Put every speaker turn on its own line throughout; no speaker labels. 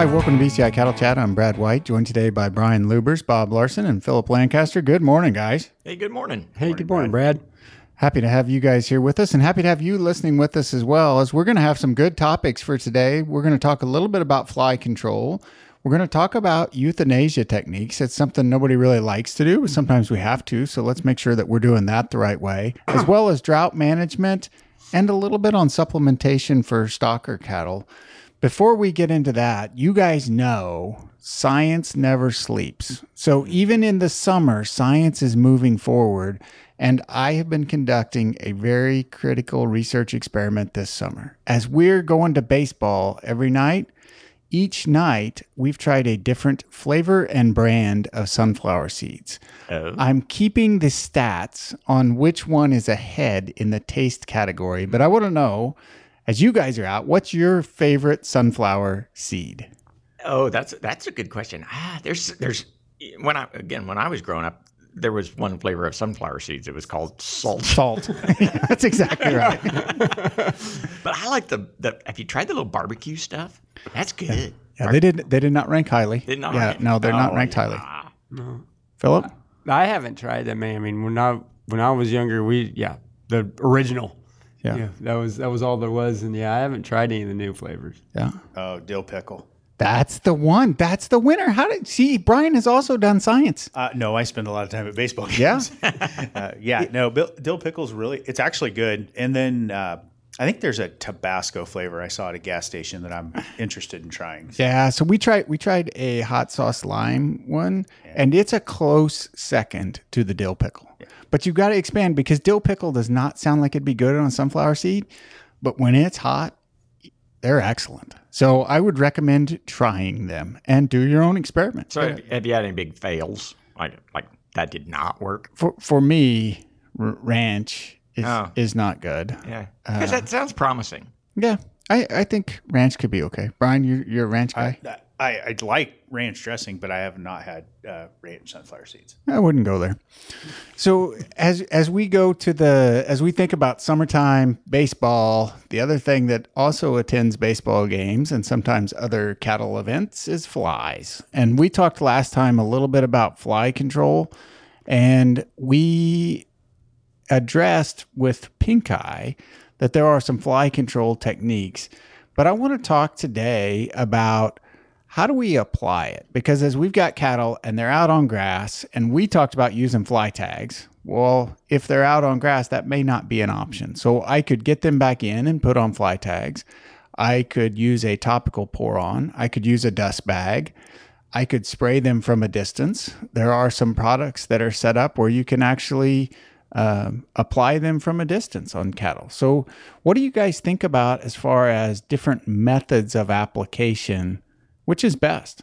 Hi, welcome to BCI Cattle Chat. I'm Brad White, joined today by Brian Lubbers, Bob Larson, and Philip Lancaster. Good morning, guys.
Hey, good morning.
Hey, good morning, Brad.
Happy to have you guys here with us and happy to have you listening with us as well as we're going to have some good topics for today. We're going to talk a little bit about fly control. We're going to talk about euthanasia techniques. It's something nobody really likes to do, but sometimes we have to. So let's make sure that we're doing that the right way, as well as drought management and a little bit on supplementation for stocker cattle. Before we get into that, you guys know science never sleeps. So mm-hmm. even in the summer, science is moving forward. And I have been conducting a very critical research experiment this summer. As we're going to baseball every night, each night we've tried a different flavor and brand of sunflower seeds.
Oh.
I'm keeping the stats on which one is ahead in the taste category, but I want to know as you guys are out, what's your favorite sunflower seed?
Oh, that's that's a good question. Ah, there's there's when I again when I was growing up, there was one flavor of sunflower seeds. It was called salt.
Salt. That's exactly right.
But I like the the. Have you tried the little barbecue stuff? That's good.
Yeah, they did. They did not rank highly.
Did not
yeah,
rank-
no, they're not
Oh,
ranked highly.
ah.
Philip.
I haven't tried them, man. I mean, when I when I was younger, we yeah, the original.
Yeah.
that was that was all there was, and yeah, I haven't tried any of the new flavors.
Yeah.
Oh, dill pickle.
That's the one. That's the winner. How did see? Brian has also done science.
Uh, no, I spend a lot of time at baseball
Yeah.
games. uh, yeah, no, Bill, dill pickle's really, it's actually good. And then uh, I think there's a Tabasco flavor I saw at a gas station that I'm interested in trying.
Yeah. So we tried. We tried a hot sauce lime one, and it's a close second to the dill pickle. But you've got to expand because dill pickle does not sound like it'd be good on sunflower seed, but when it's hot, they're excellent. So I would recommend trying them and do your own experiment.
So have, have you had any big fails? Like like that did not work.
for for me, r- ranch is
Oh.
is not good.
Yeah, because that sounds promising.
Yeah, I, I think ranch could be okay. Brian, you're, you're a ranch guy.
I, I like ranch dressing, but I have not had uh, ranch sunflower seeds.
I wouldn't go there. So as as we go to the as we think about summertime baseball, the other thing that also attends baseball games and sometimes other cattle events is flies. And we talked last time a little bit about fly control, and we addressed with pink eye that there are some fly control techniques. But I want to talk today about how do we apply it? Because as we've got cattle and they're out on grass, and we talked about using fly tags. Well, if they're out on grass, that may not be an option. So I could get them back in and put on fly tags. I could use a topical pour on. I could use a dust bag. I could spray them from a distance. There are some products that are set up where you can actually um, apply them from a distance on cattle. So, what do you guys think about as far as different methods of application? Which is best?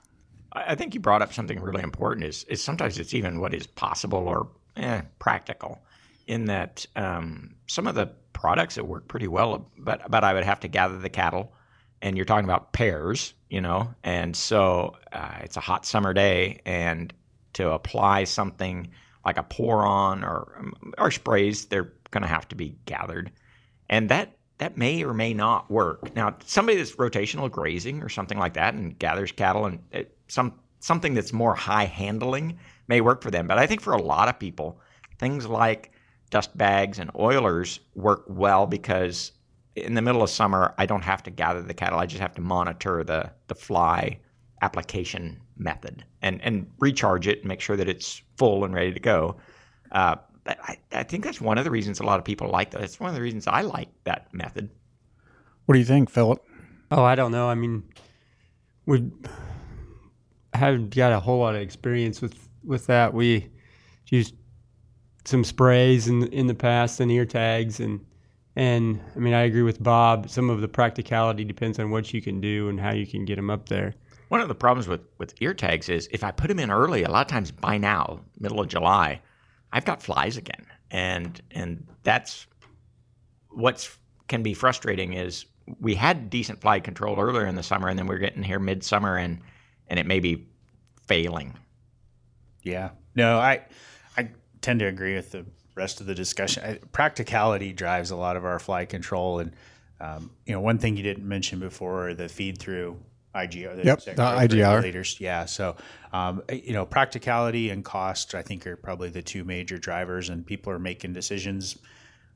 I think you brought up something really important. Is is sometimes it's even what is possible or eh, practical, in that um, some of the products that work pretty well, but but I would have to gather the cattle, and you're talking about pairs, you know, and so uh, it's a hot summer day, and to apply something like a pour on or um, or sprays, they're going to have to be gathered, and that that may or may not work. Now, somebody that's rotational grazing or something like that and gathers cattle and it, some something that's more high handling may work for them. But I think for a lot of people, things like dust bags and oilers work well because in the middle of summer, I don't have to gather the cattle. I just have to monitor the the fly application method and and recharge it and make sure that it's full and ready to go. Uh, but I, I think that's one of the reasons a lot of people like that. It's one of the reasons I like that method.
What do you think, Philip?
Oh, I don't know. I mean, we haven't got a whole lot of experience with with that. We used some sprays in in the past and ear tags and and I mean I agree with Bob. Some of the practicality depends on what you can do and how you can get them up there.
One of the problems with, with ear tags is if I put them in early, a lot of times by now, middle of July, I've got flies again, and and that's what's can be frustrating is we had decent fly control earlier in the summer, and then we're getting here midsummer, and and it may be failing.
Yeah. No, I I tend to agree with the rest of the discussion. I, practicality drives a lot of our fly control, and um, you know, one thing you didn't mention before, the feed through. IGR.
Yep, the IGR.
regulators. Yeah. So, um, you know, practicality and cost, I think, are probably the two major drivers, and people are making decisions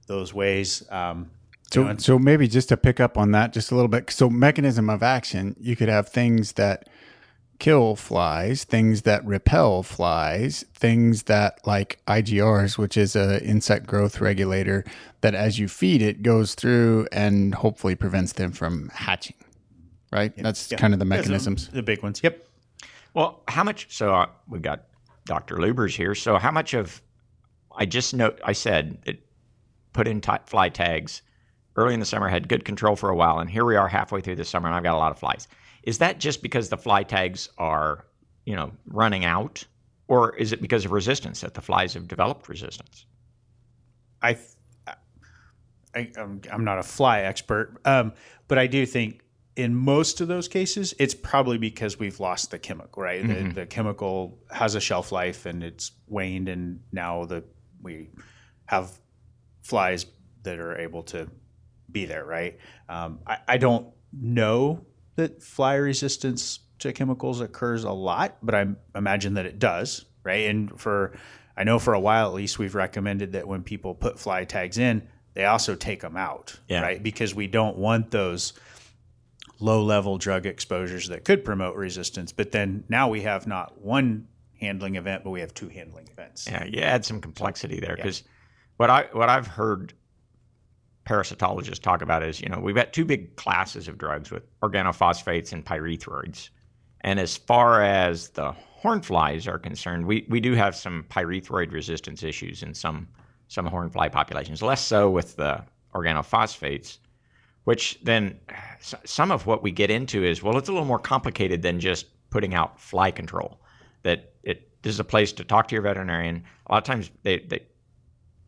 those ways. Um,
So, so maybe just to pick up on that just a little bit. So, mechanism of action, you could have things that kill flies, things that repel flies, things that like IGRs, which is a insect growth regulator, that as you feed it goes through and hopefully prevents them from hatching. Right. That's
yeah.
kind of the mechanisms.
the big ones. Yep.
Well, how much? So uh, we got Dr. Lubbers here. So how much of? I just know I said that put in ti fly tags early in the summer, had good control for a while, and here we are halfway through the summer, and I've got a lot of flies. Is that just because the fly tags are, you know, running out, or is it because of resistance that the flies have developed resistance?
I, I I'm, I'm not a fly expert, um, but I do think in most of those cases, it's probably because we've lost the chemical, right? The, the chemical has a shelf life and it's waned, and now the we have flies that are able to be there, right? Um, I, I don't know that fly resistance to chemicals occurs a lot, but I imagine that it does, right? And for I know for a while at least we've recommended that when people put fly tags in, they also take them out,
Yeah.
right? Because we don't want those low level drug exposures that could promote resistance. But then now we have not one handling event, but we have two handling events.
Yeah, you add some complexity there because what I what I've heard parasitologists talk about is you know we've got two big classes of drugs with organophosphates and pyrethroids, and as far as the horn flies are concerned, we, we do have some pyrethroid resistance issues in some some horn fly populations, less so with the organophosphates. Which then, some of what we get into is well, it's a little more complicated than just putting out fly control. That it this is a place to talk to your veterinarian. A lot of times they, they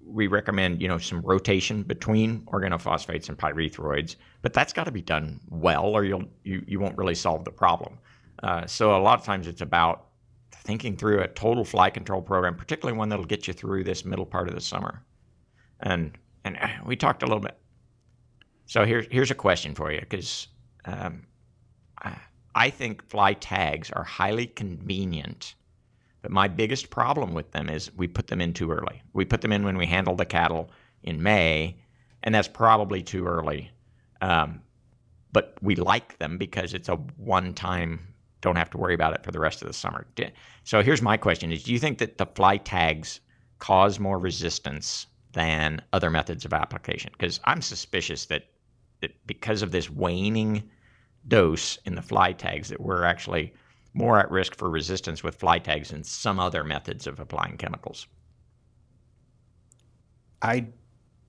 we recommend you know some rotation between organophosphates and pyrethroids, but that's got to be done well, or you'll you, you won't really solve the problem. Uh, so a lot of times it's about thinking through a total fly control program, particularly one that'll get you through this middle part of the summer. And and uh, we talked a little bit. So here's here's a question for you because um, I, think fly tags are highly convenient. But my biggest problem with them is we put them in too early. We put them in when we handle the cattle in May, and that's probably too early. Um, but we like them because it's a one-time. Don't have to worry about it for the rest of the summer. So here's my question: Is do you think that the fly tags cause more resistance than other methods of application? Because I'm suspicious that because of this waning dose in the fly tags, that we're actually more at risk for resistance with fly tags than some other methods of applying chemicals.
I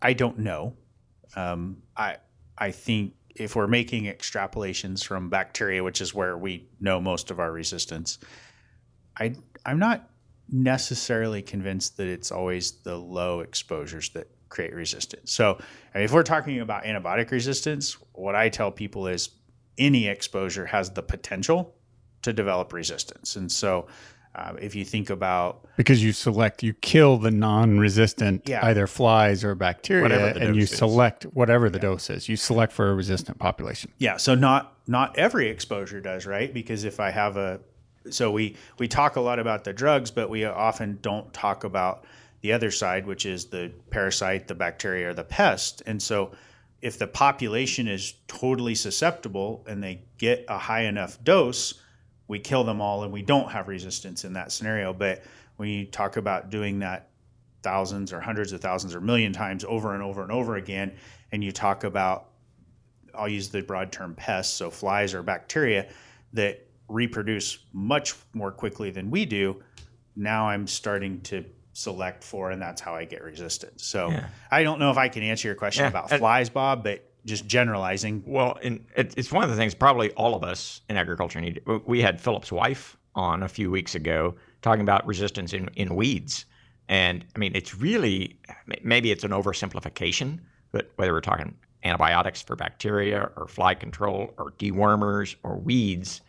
I don't know. Um, I I think if we're making extrapolations from bacteria, which is where we know most of our resistance, I I'm not necessarily convinced that it's always the low exposures that create resistance. So I mean, if we're talking about antibiotic resistance, what I tell people is any exposure has the potential to develop resistance, and so. Uh, if you think about
Because you select, you kill the non-resistant
Yeah.
either flies or bacteria, and you
is.
select whatever the dose is. You select for a resistant population.
Yeah, so not not every exposure does, right? Because if I have a so we we talk a lot about the drugs, but we often don't talk about the other side, which is the parasite, the bacteria, or the pest. And so if the population is totally susceptible and they get a high enough dose, we kill them all and we don't have resistance in that scenario. But when you talk about doing that thousands or hundreds of thousands or million times over and over and over again, and you talk about I'll use the broad term pests, so flies or bacteria that reproduce much more quickly than we do. Now I'm starting to select for, and that's how I get resistance. So
Yeah.
I don't know if I can answer your question
Yeah,
about flies, Bob, but just generalizing.
Well, and it, it's one of the things probably all of us in agriculture need. We had Philip's wife on a few weeks ago talking about resistance in, in weeds. And I mean, it's really, maybe it's an oversimplification, but whether we're talking antibiotics for bacteria or fly control or dewormers or weeds,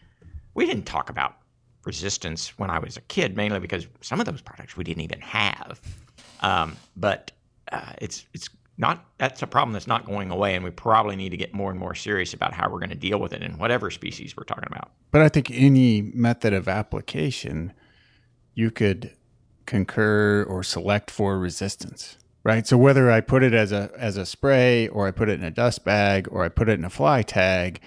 we didn't talk about resistance when I was a kid, mainly because some of those products we didn't even have. Um, but uh, it's it's not that's a problem that's not going away, and we probably need to get more and more serious about how we're going to deal with it in whatever species we're talking about.
But I think any method of application, you could concur or select for resistance, right? So whether I put it as a as a spray, or I put it in a dust bag, or I put it in a fly tag,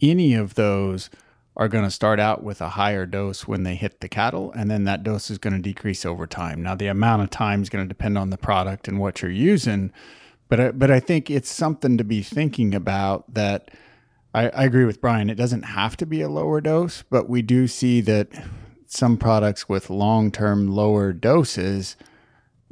any of those are going to start out with a higher dose when they hit the cattle, and then that dose is going to decrease over time. Now, the amount of time is going to depend on the product and what you're using, but I, but I think it's something to be thinking about. That I, I agree with Brian. It doesn't have to be a lower dose, but we do see that some products with long-term lower doses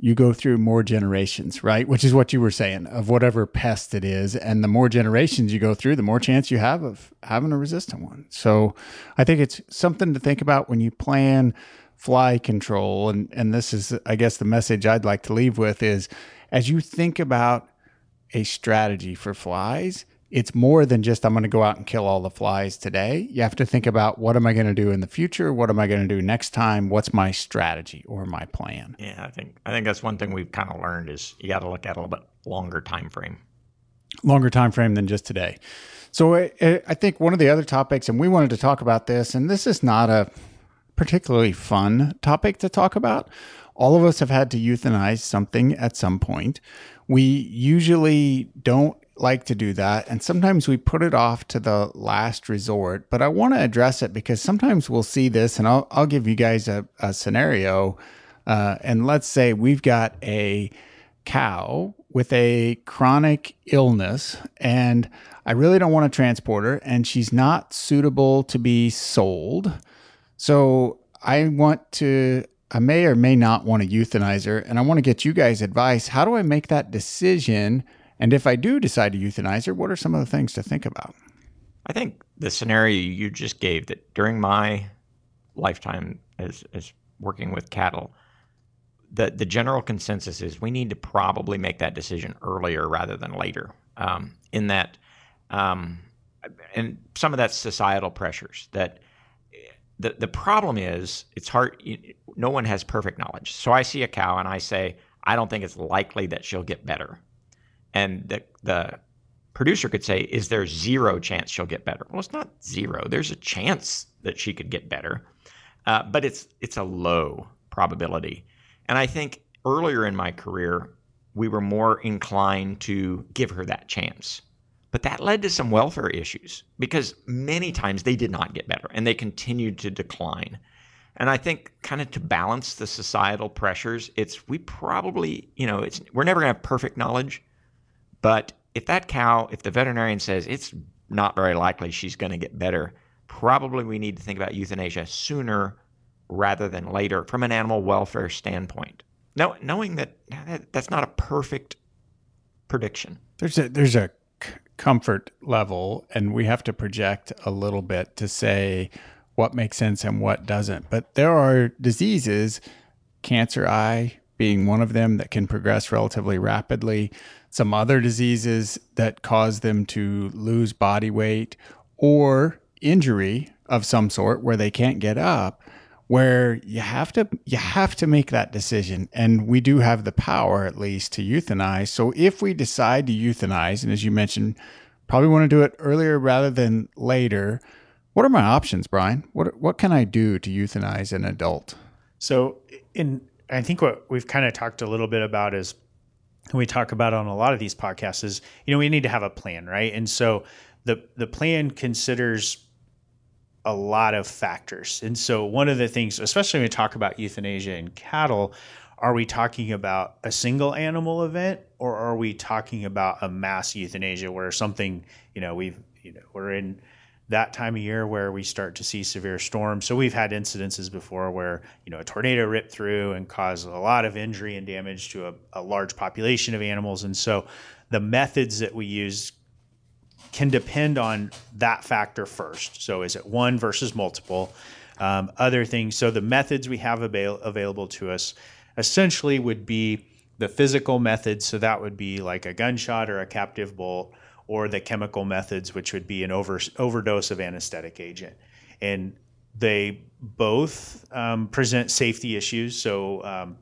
you go through more generations, right? Which is what you were saying of whatever pest it is. And the more generations you go through, the more chance you have of having a resistant one. So I think it's something to think about when you plan fly control. And, and this is, I guess, the message I'd like to leave with is as you think about a strategy for flies, it's more than just I'm going to go out and kill all the flies today. You have to think about what am I going to do in the future? What am I going to do next time? What's my strategy or my plan?
Yeah, I think I think that's one thing we've kind of learned is you got to look at a little bit longer time frame.
Longer time frame than just today. So I, I think one of the other topics, and we wanted to talk about this, and this is not a particularly fun topic to talk about. All of us have had to euthanize something at some point. We usually don't like to do that. And sometimes we put it off to the last resort. But I want to address it because sometimes we'll see this, and I'll, I'll give you guys a, a scenario. Uh, and let's say we've got a cow with a chronic illness, and I really don't want to transport her, and she's not suitable to be sold. So I want to I may or may not want to euthanize her, and I want to get you guys' advice. How do I make that decision and if I do decide to euthanize her, what are some of the things to think about?
I think the scenario you just gave that during my lifetime as, as working with cattle, the, the general consensus is we need to probably make that decision earlier rather than later. Um, in that, um, and some of that's societal pressures that the, the problem is it's hard. No one has perfect knowledge. So I see a cow and I say, I don't think it's likely that she'll get better and the the producer could say, "Is there zero chance she'll get better?" Well, it's not zero. There's a chance that she could get better, uh, but it's it's a low probability. And I think earlier in my career, we were more inclined to give her that chance. But that led to some welfare issues because many times they did not get better and they continued to decline. And I think kind of to balance the societal pressures, it's we probably, you know, it's we're never going to have perfect knowledge, but if that cow, if the veterinarian says it's not very likely she's going to get better, probably we need to think about euthanasia sooner rather than later from an animal welfare standpoint. Now, knowing that that's not a perfect prediction.
There's a there's a comfort level, and we have to project a little bit to say what makes sense and what doesn't. But there are diseases, cancer eye being one of them, that can progress relatively rapidly some other diseases that cause them to lose body weight or injury of some sort where they can't get up where you have to you have to make that decision. And we do have the power at least to euthanize. So if we decide to euthanize and as you mentioned probably want to do it earlier rather than later what are my options brian? What what can i do to euthanize an adult?
So in i think what we've kind of talked a little bit about is we talk about on a lot of these podcasts is you know we need to have a plan right? And so the the plan considers a lot of factors. And so one of the things especially when we talk about euthanasia in cattle are we talking about a single animal event or are we talking about a mass euthanasia where something you know we've you know we're in that time of year where we start to see severe storms. So we've had incidences before where you know a tornado ripped through and caused a lot of injury and damage to a, a large population of animals. And so the methods that we use can depend on that factor first. So is it one versus multiple? Um, other things. So the methods we have avail- available to us essentially would be the physical methods. So that would be like a gunshot or a captive bolt or the chemical methods, which would be an over, overdose of anesthetic agent. And they both um, present safety issues. So, um,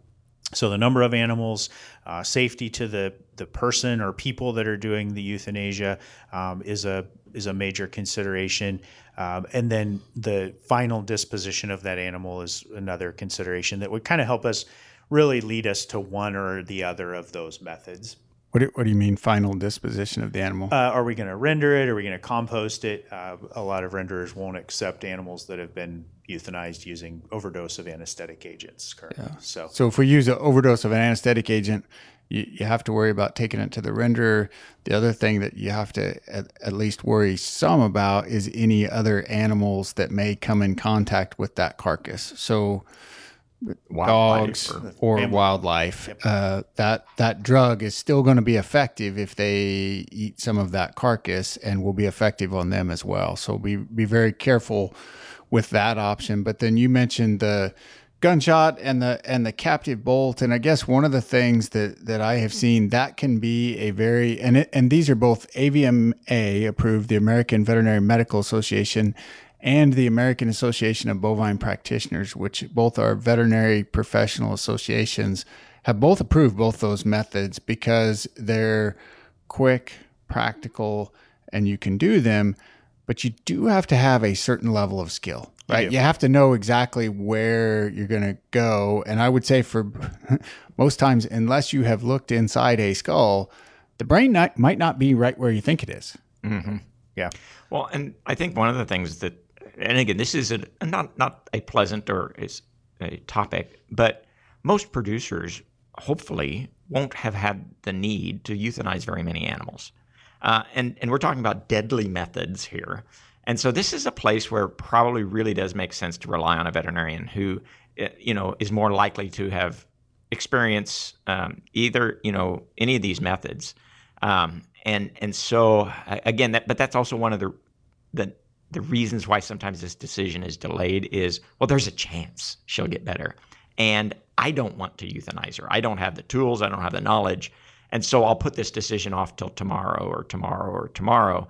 So the number of animals, uh, safety to the the person or people that are doing the euthanasia um, is a is a major consideration, um, and then the final disposition of that animal is another consideration that would kind of help us really lead us to one or the other of those methods.
What do, what do you mean final disposition of the animal?
Uh, are we going to render it? Are we going to compost it? Uh, a lot of renderers won't accept animals that have been euthanized using overdose of anesthetic agents currently. So,
so if we use an overdose of an anesthetic agent, you, you have to worry about taking it to the renderer. The other thing that you have to at, at least worry some about is any other animals that may come in contact with that carcass. So dogs
or-
or, wildlife, uh, that that drug is still going to be effective if they eat some of that carcass, and will be effective on them as well. So be be very careful with that option. But then you mentioned the gunshot and the and the captive bolt, and I guess one of the things that that I have seen that can be a very and it, and these are both AVMA approved, the American Veterinary Medical Association and the American Association of Bovine Practitioners, which both are veterinary professional associations, have both approved both those methods because they're quick, practical, and you can do them. But you do have to have a certain level of skill, right? You have to know exactly where you're going to go. And I would say for most times, unless you have looked inside a skull, the brain not, might not be right where you think it is. Mm-hmm.
yeah.
Well, and I think one of the things that, and again, this is a, not not a pleasant or is a topic, but most producers hopefully won't have had the need to euthanize very many animals, uh, and and we're talking about deadly methods here, and so this is a place where it probably really does make sense to rely on a veterinarian who, eh, you know, is more likely to have experience um, either you know any of these methods. Um, and and so again that but that's also one of the the the reasons why sometimes this decision is delayed is well there's a chance she'll get better. And I don't want to euthanize her. I don't have the tools. I don't have the knowledge. And so I'll put this decision off till tomorrow or tomorrow or tomorrow.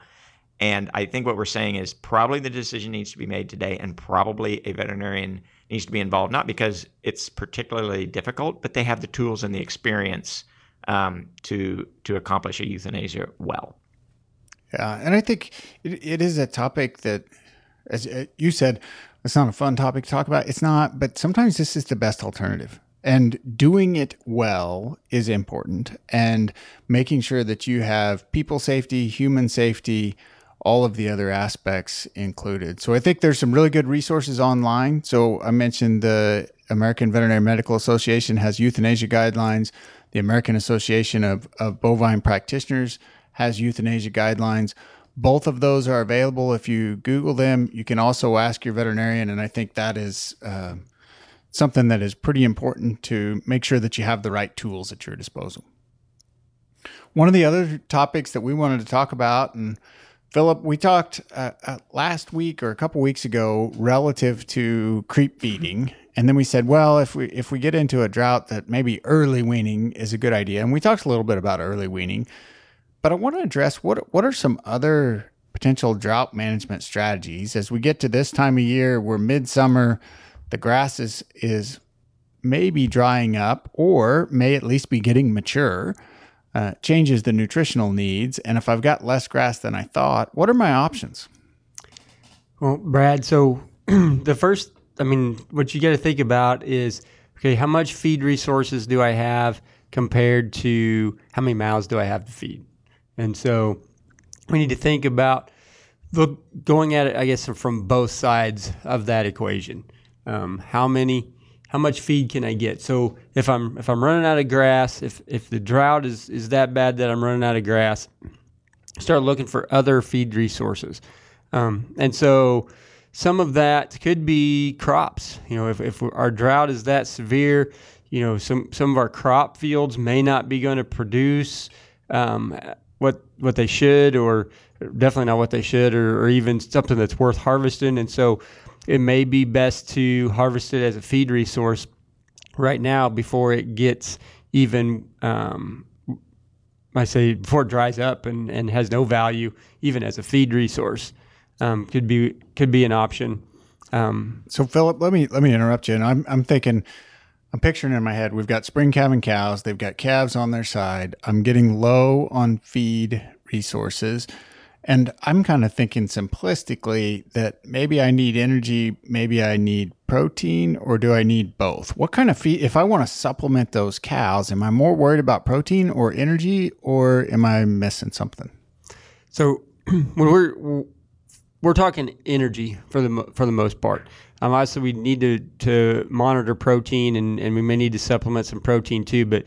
And I think what we're saying is probably the decision needs to be made today, and probably a veterinarian needs to be involved, not because it's particularly difficult, but they have the tools and the experience um, to to accomplish a euthanasia well.
Yeah, and I think it, it is a topic that, as uh, you said, it's not a fun topic to talk about. It's not, but sometimes this is the best alternative. And doing it well is important, and making sure that you have people safety, human safety, all of the other aspects included. So I think there's some really good resources online. So I mentioned the American Veterinary Medical Association has euthanasia guidelines. The American Association of, of Bovine Practitioners has euthanasia guidelines. Both of those are available if you Google them. You can also ask your veterinarian, and I think that is uh, something that is pretty important to make sure that you have the right tools at your disposal. One of the other topics that we wanted to talk about, and Philip, we talked uh, uh, last week or a couple weeks ago relative to creep feeding, and then we said, well, if we if we get into a drought, that maybe early weaning is a good idea, and we talked a little bit about early weaning. But I want to address what what are some other potential drought management strategies as we get to this time of year. We're midsummer, the grass is is maybe drying up, or may at least be getting mature uh, changes the nutritional needs. And if I've got less grass than I thought, what are my options?
Well, Brad, so the first, I mean, what you got to think about is okay, how much feed resources do I have compared to how many mouths do I have to feed? And so we need to think about look going at it, I guess, from both sides of that equation. Um, how many, how much feed can I get? So if I'm if I'm running out of grass, if if the drought is is that bad that I'm running out of grass, start looking for other feed resources. Um, and so some of that could be crops. You know, if, if our drought is that severe, you know, some, some of our crop fields may not be going to produce um, what what they should, or definitely not what they should, or, or even something that's worth harvesting. And so it may be best to harvest it as a feed resource right now before it gets even um, I say before it dries up and, and has no value even as a feed resource um, could be could be an option. Um,
So Philip, let me let me interrupt you. And I'm I'm thinking I'm picturing in my head, we've got spring calving cows, they've got calves on their side. I'm getting low on feed resources. And I'm kind of thinking simplistically that maybe I need energy, maybe I need protein, or do I need both? What kind of feed, if I want to supplement those cows, am I more worried about protein or energy, or am I missing something?
So when we're we're talking energy for the for the most part. Um, obviously, we need to to monitor protein, and, and we may need to supplement some protein too. But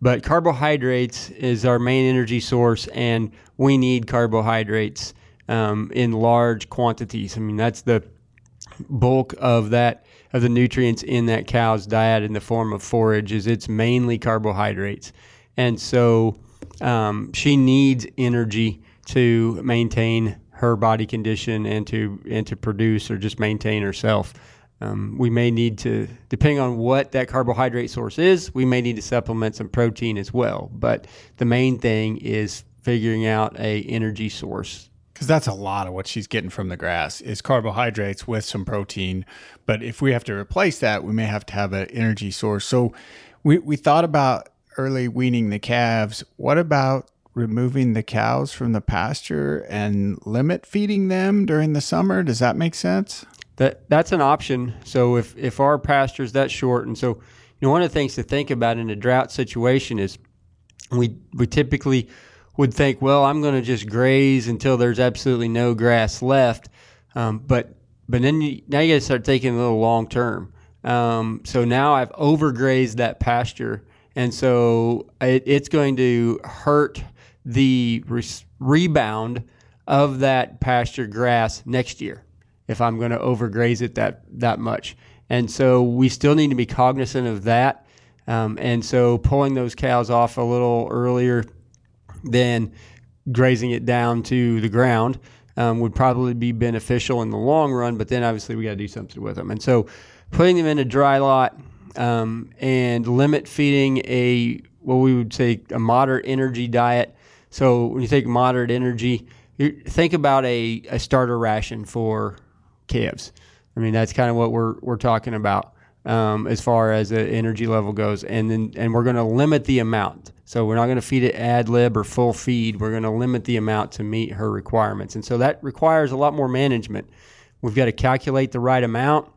but carbohydrates is our main energy source, and we need carbohydrates um, in large quantities. I mean, that's the bulk of that of the nutrients in that cow's diet in the form of forage. Is it's mainly carbohydrates, and so um, she needs energy to maintain her body condition and to and to produce or just maintain herself. Um, we may need to, depending on what that carbohydrate source is, we may need to supplement some protein as well. But the main thing is figuring out a energy source.
Because that's a lot of what she's getting from the grass is carbohydrates with some protein. But if we have to replace that, we may have to have an energy source. So we, we thought about early weaning the calves. What about removing the cows from the pasture and limit feeding them during the summer? Does that make sense?
That that's an option. So if if our pasture is that short, and so you know one of the things to think about in a drought situation is we we typically would think, well, I'm going to just graze until there's absolutely no grass left. Um, but but then you, now you got to start thinking a little long term. Um, so now I've overgrazed that pasture, and so it, it's going to hurt the re- rebound of that pasture grass next year if I'm going to overgraze it that that much. And so we still need to be cognizant of that. Um, and so pulling those cows off a little earlier than grazing it down to the ground um, would probably be beneficial in the long run. But then obviously we got to do something with them. And so putting them in a dry lot um, and limit feeding a what we would say a moderate energy diet. So when you think moderate energy, you think about a, a starter ration for calves. I mean, that's kind of what we're we're talking about um, as far as the energy level goes, and then and we're going to limit the amount. So we're not going to feed it ad lib or full feed. We're going to limit the amount to meet her requirements, and so that requires a lot more management. We've got to calculate the right amount.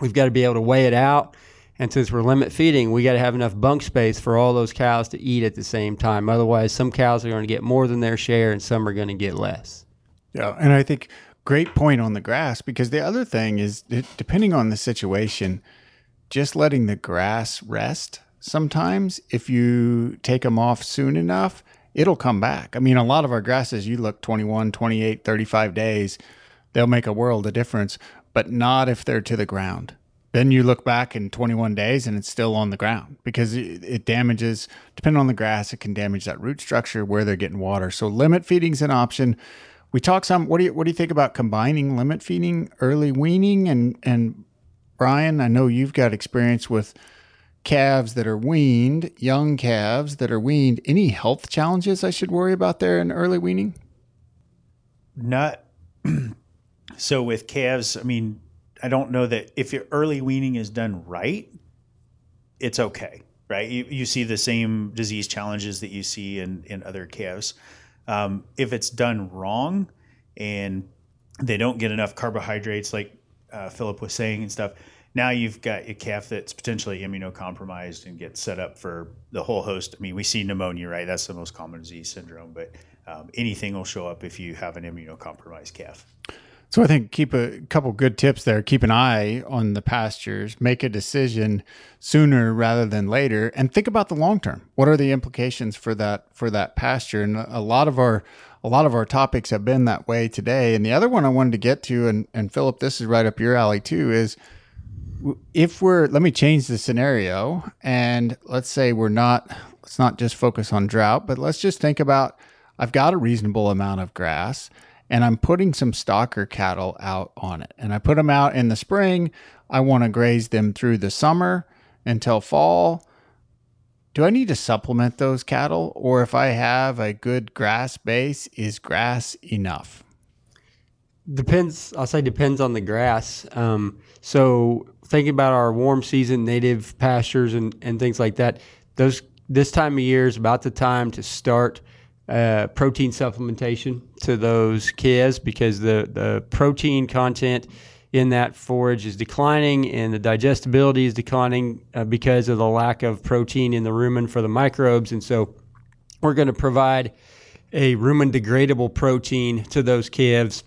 We've got to be able to weigh it out. And since we're limit feeding, we got to have enough bunk space for all those cows to eat at the same time. Otherwise, some cows are going to get more than their share, and some are going to get less.
Yeah, and I think great point on the grass because the other thing is depending on the situation, just letting the grass rest sometimes, if you take them off soon enough, it'll come back. I mean, a lot of our grasses, you look 21, 28, 35 days, they'll make a world of difference, but not if they're to the ground. Then you look back in 21 days and it's still on the ground because it, it damages, depending on the grass, it can damage that root structure where they're getting water. So limit feeding's an option we talk some. What do you what do you think about combining limit feeding, early weaning, and and Brian? I know you've got experience with calves that are weaned, young calves that are weaned. Any health challenges I should worry about there in early weaning?
Not. so with calves, I mean, I don't know that if your early weaning is done right, it's okay, right? You, you see the same disease challenges that you see in, in other calves. Um, if it's done wrong and they don't get enough carbohydrates, like uh, Philip was saying and stuff, now you've got a calf that's potentially immunocompromised and gets set up for the whole host. I mean, we see pneumonia, right? That's the most common disease syndrome, but um, anything will show up if you have an immunocompromised calf.
So I think keep a couple good tips there. Keep an eye on the pastures. Make a decision sooner rather than later, and think about the long term. What are the implications for that for that pasture? And a lot of our a lot of our topics have been that way today. And the other one I wanted to get to, and and Philip, this is right up your alley too, is if we're let me change the scenario, and let's say we're not let's not just focus on drought, but let's just think about I've got a reasonable amount of grass and I'm putting some stocker cattle out on it. And I put them out in the spring. I want to graze them through the summer until fall. Do I need to supplement those cattle? Or if I have a good grass base, is grass enough?
Depends. I'll say depends on the grass. Um, so thinking about our warm season native pastures and, and things like that, those this time of year is about the time to start uh, protein supplementation to those calves because the, the protein content in that forage is declining and the digestibility is declining uh, because of the lack of protein in the rumen for the microbes. And so we're going to provide a rumen degradable protein to those calves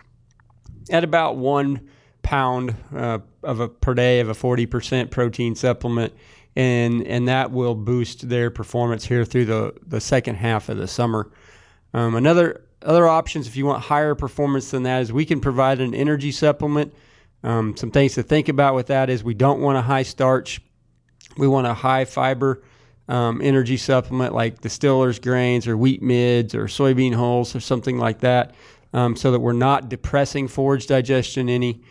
at about one pound uh, of a per day of a 40% protein supplement and and that will boost their performance here through the, the second half of the summer. Um, another other options if you want higher performance than that is we can provide an energy supplement. Um, some things to think about with that is we don't want a high starch, we want a high fiber um, energy supplement like distillers grains or wheat midds or soybean hulls or something like that, um, so that we're not depressing forage digestion any.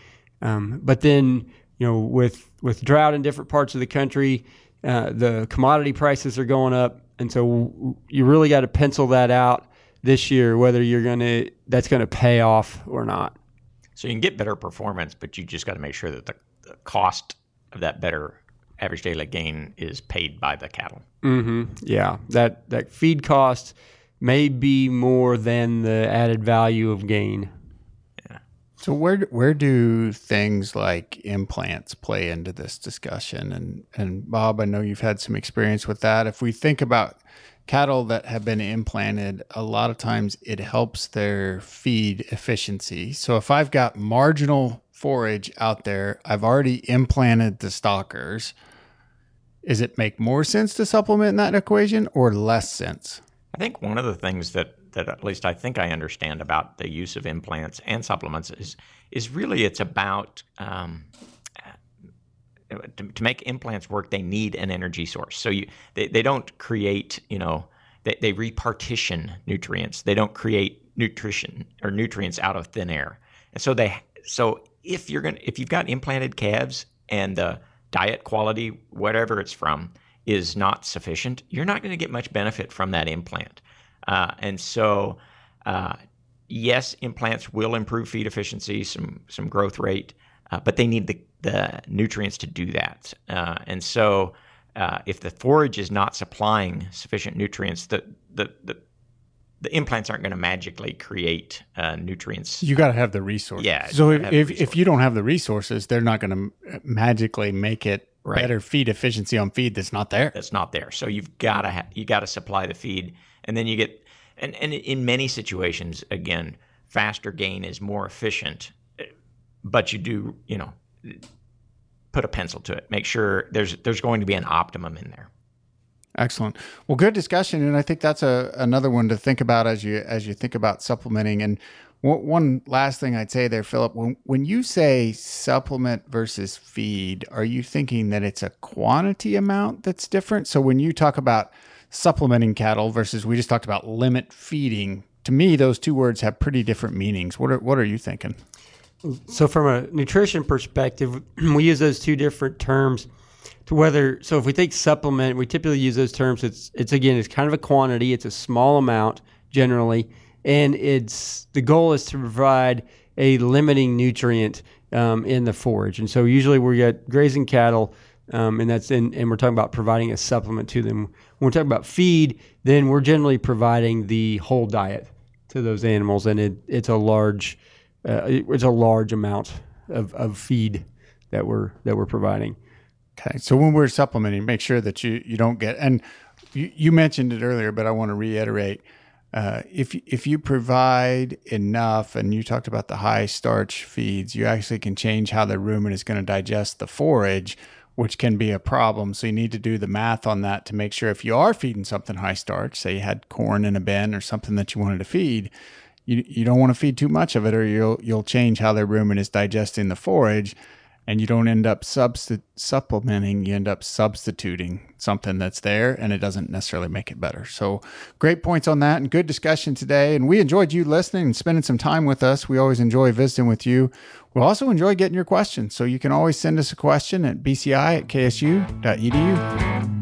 Um, but then you know with with drought in different parts of the country, uh, the commodity prices are going up, and so you really got to pencil that out this year whether you're gonna that's gonna pay off or not.
So you can get better performance, but you just got to make sure that the, the, cost of that better average daily gain is paid by the cattle.
Mm-hmm. Yeah, that that feed cost may be more than the added value of gain.
So where where do things like implants play into this discussion? And and Bob, I know you've had some experience with that. If we think about cattle that have been implanted, a lot of times it helps their feed efficiency. So if I've got marginal forage out there, I've already implanted the stockers. Is it make more sense to supplement in that equation or less sense?
I think one of the things that that at least I think I understand about the use of implants and supplements is is really it's about um, to, to, make implants work. They need an energy source. So you they, they don't create you know they, they repartition nutrients. They don't create nutrition or nutrients out of thin air. And so they so if you're gonna if you've got implanted calves and the diet quality whatever it's from is not sufficient, you're not going to get much benefit from that implant. Uh, and so, uh, yes, implants will improve feed efficiency, some some growth rate, uh, but they need the, the nutrients to do that. Uh, and so, uh, if the forage is not supplying sufficient nutrients, the the, the the implants aren't going to magically create uh, nutrients.
You got to have the resources.
Yeah.
So if, if, if, you don't have the resources, they're not going to magically make it right. better feed efficiency on feed that's not there.
That's not there. So you've got to ha- you got to supply the feed and then you get and and in many situations again faster gain is more efficient but you do you know put a pencil to it make sure there's there's going to be an optimum in there
excellent well good discussion and i think that's a another one to think about as you as you think about supplementing and one last thing I'd say there, Philip, when, when you say supplement versus feed, are you thinking that it's a quantity amount that's different? So when you talk about supplementing cattle versus we just talked about limit feeding. To me, those two words have pretty different meanings. What are what are you thinking?
So, from a nutrition perspective, we use those two different terms to whether. So, if we take supplement, we typically use those terms. It's it's again, it's kind of a quantity. It's a small amount generally, and it's the goal is to provide a limiting nutrient um, in the forage. And so, usually, we get grazing cattle um, and that's in, and we're talking about providing a supplement to them. When we're talking about feed, then we're generally providing the whole diet to those animals, and it, it's a large uh, it's a large amount of, of feed that we're that we're providing.
Okay, so when we're supplementing, make sure that you you don't get and you, you mentioned it earlier, but I want to reiterate. Uh, if if you provide enough, and you talked about the high starch feeds, you actually can change how the rumen is going to digest the forage, which can be a problem. So you need to do the math on that to make sure if you are feeding something high starch, say you had corn in a bin or something that you wanted to feed, you you don't want to feed too much of it, or you'll you'll change how the rumen is digesting the forage, and you don't end up substi- supplementing. You end up substituting something that's there, and it doesn't necessarily make it better. So great points on that, and good discussion today. And we enjoyed you listening and spending some time with us. We always enjoy visiting with you. We'll also enjoy getting your questions. So you can always send us a question at bci at ksu.edu.